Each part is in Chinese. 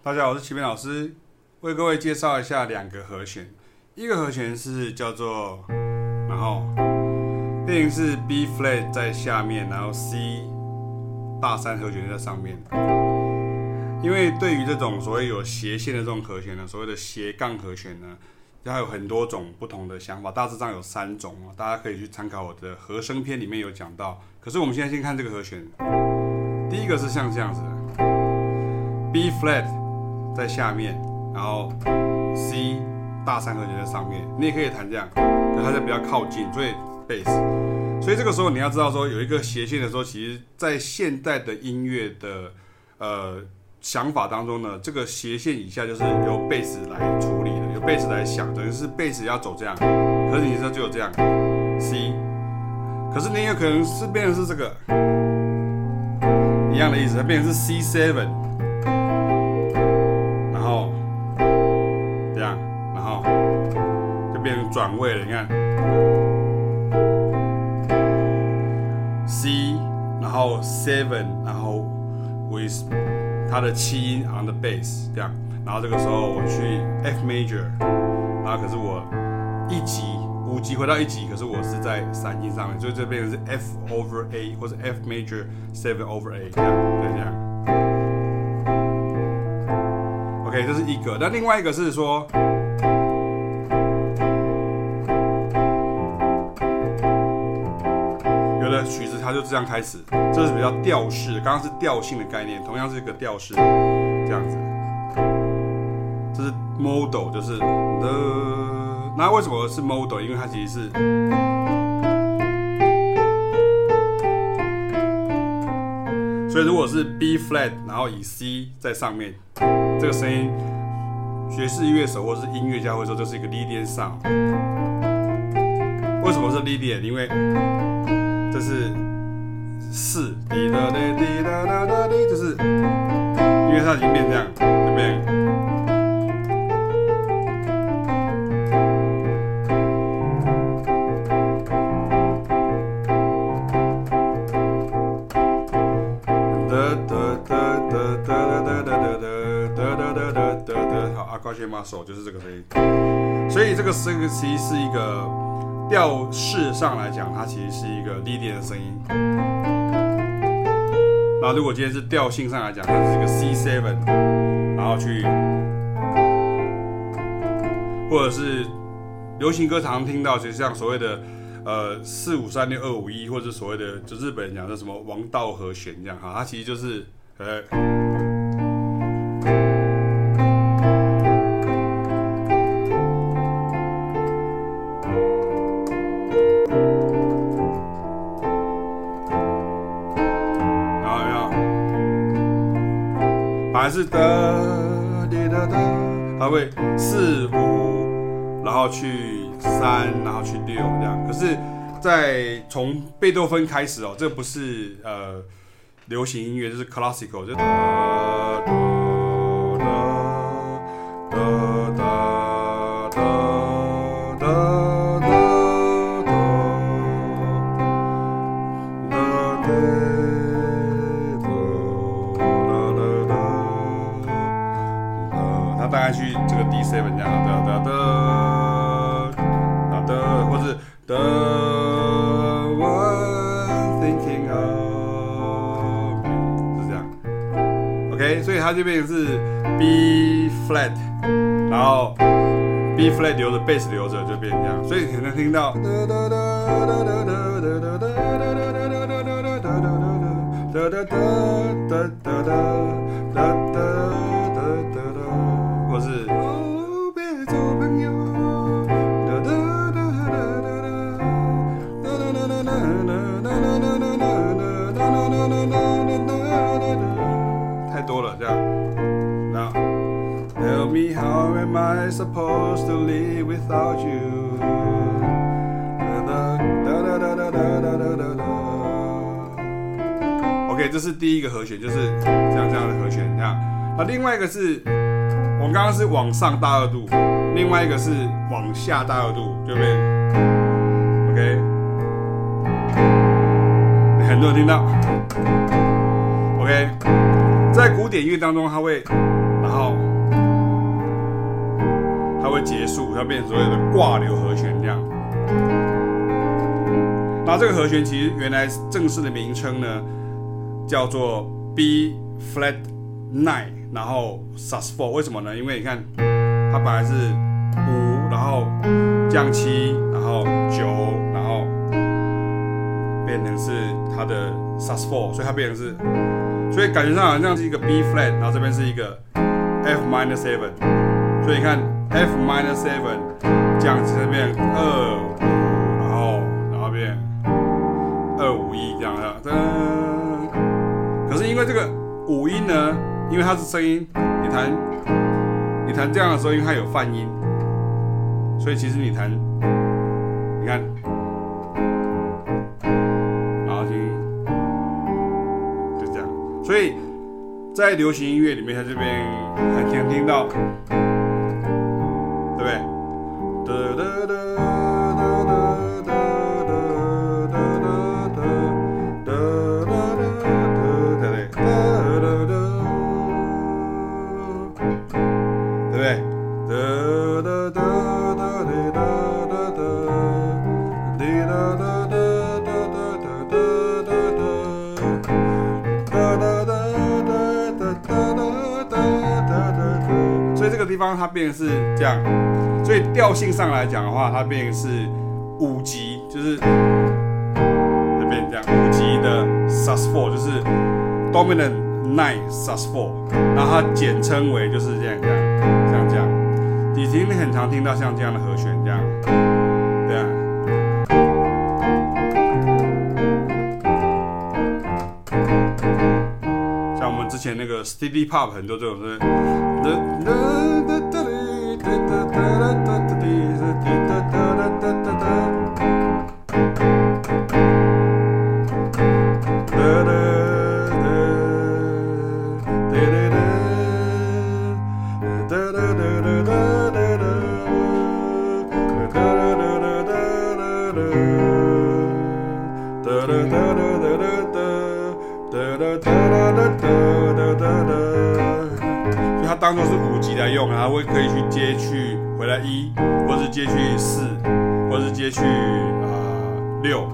大家好，我是齐斌老师，为各位介绍一下两个和弦。一个和弦是叫做，然后变成是 B flat 在下面，然后 C 大三和弦在上面。因为对于这种所谓有斜线的这种和弦呢，所谓的斜杠和弦呢，它有很多种不同的想法，大致上有三种哦，大家可以去参考我的和声篇里面有讲到。可是我们现在先看这个和弦，第一个是像这样子的，B flat 在下面，然后 C。大三和弦在上面，你也可以弹这样，可它就比较靠近，所以 bass。所以这个时候你要知道说，有一个斜线的时候，其实在现代的音乐的呃想法当中呢，这个斜线以下就是由贝斯来处理的，由贝斯来想，等于是贝斯要走这样，可是你说就有这样 C，可是你有可能是变成是这个一样的意思，它变成是 C seven。位了，你看，C，然后 seven，然后 with 它的七音 on the bass 这样，然后这个时候我去 F major，然后可是我一级五级回到一级，可是我是在三音上面，所以这边是 F over A 或者 F major seven over A 这样，对这样。OK，这是一个，那另外一个是说。曲子它就这样开始，这是比较调式，刚刚是调性的概念，同样是一个调式，这样子。这是 modal，就是的。那为什么是 modal？因为它其实是，所以如果是 B flat，然后以 C 在上面，这个声音，爵士乐手或是音乐家会说这是一个 Lydian sound。为什么是 Lydian？因为这是四滴答滴答答答滴就是因为它已经变这样对不对？得得得得得得得得得得得得得好阿瓜切马索就是这个声音所以这个声音其实是一个调式上来讲，它其实是一个 Lydian 的声音。那如果今天是调性上来讲，它是一个 C seven，然后去，或者是流行歌常常听到，就像所谓的呃四五三六二五一，或者所谓的就日本人讲的什么王道和弦这样哈，它其实就是呃。还是哒滴哒哒，它会四五，然后去三，然后去六这样。可是，在从贝多芬开始哦，这不是呃流行音乐，就是 classical，就哒哒哒哒。OK，所以它这边是 B flat，然后 B flat 留着，bass 留着，就变成这样。所以可能听到。Tell me how am I supposed to live without you？OK，这是第一个和弦，就是这样这样的和弦，这样。那另外一个是，我们刚刚是往上大二度，另外一个是往下大二度，对不对？OK，很多人听到。OK，在古典音乐当中，它会。然后它会结束，它变成所谓的挂留和弦这样。那这个和弦其实原来正式的名称呢，叫做 B flat nine，然后 sus four。为什么呢？因为你看，它本来是五，然后降七，然后九，然后变成是它的 sus four，所以它变成是，所以感觉上好像是一个 B flat，然后这边是一个 F minor seven，所以你看 F minor seven 降七这边二五，然后然后变二五一这样的，噔可是因为这个五音呢，因为它是声音，你弹你弹这样的时候，因为它有泛音，所以其实你弹，你看，然后听，就这样，所以在流行音乐里面，它这边很常听到，所以这个地方它变成是这样，所以调性上来讲的话，它变成是五级，就是这边这样五级的 sus four，就是 dominant nine sus four，然后它简称为就是这样这样像这样，你听你很常听到像这样的和弦这样，前那个 Steely Pop 很多这种是。当做是五级来用，然后会可以去接去回来一，或是接去四，或是接去啊六，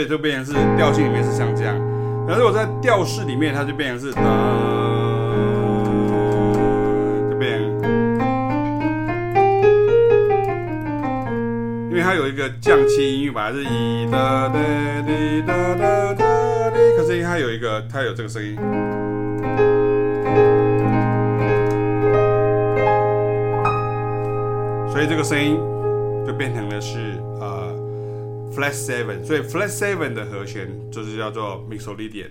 以就变成是调性里面是像这样，然后如果在调式里面，它就变成是哒，就变，因为它有一个降七音，本来是一哒哒滴哒哒哒滴，可是因为它有一个，它有这个声音，所以这个声音就变成了是呃。Flat seven，所以 Flat seven 的和弦就是叫做 Mixolydian。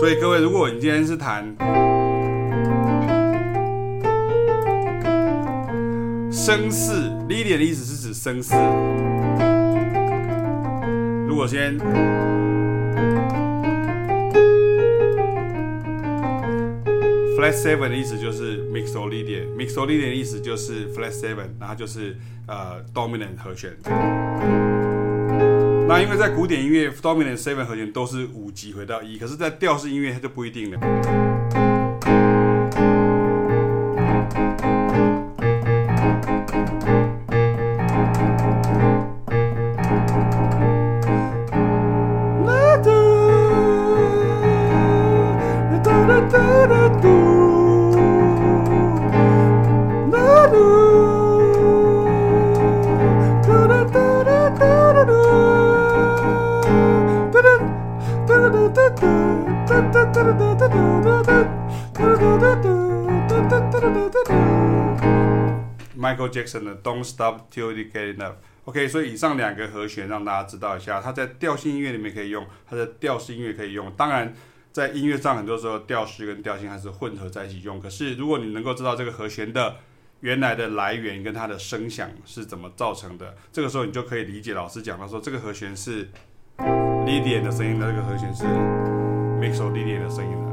所以各位，如果你今天是弹升四，Lydian 的意思是指升四。如果先。Flat seven 的意思就是 Mixolydian，Mixolydian 的意思就是 Flat seven，然后就是呃 Dominant 和弦。那因为在古典音乐，Dominant seven 和弦都是五级回到一，可是，在调式音乐它就不一定了。Michael Jackson 的 Don't Stop Till You Get Enough。OK，所以以上两个和弦让大家知道一下，它在调性音乐里面可以用，它在调式音乐可以用。当然，在音乐上很多时候调式跟调性还是混合在一起用。可是如果你能够知道这个和弦的原来的来源跟它的声响是怎么造成的。这个时候你就可以理解老师讲到说，这个和弦是 Lydian 的声音，那这个和弦是 Mixolydian 的声音。